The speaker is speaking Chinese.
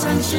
残肢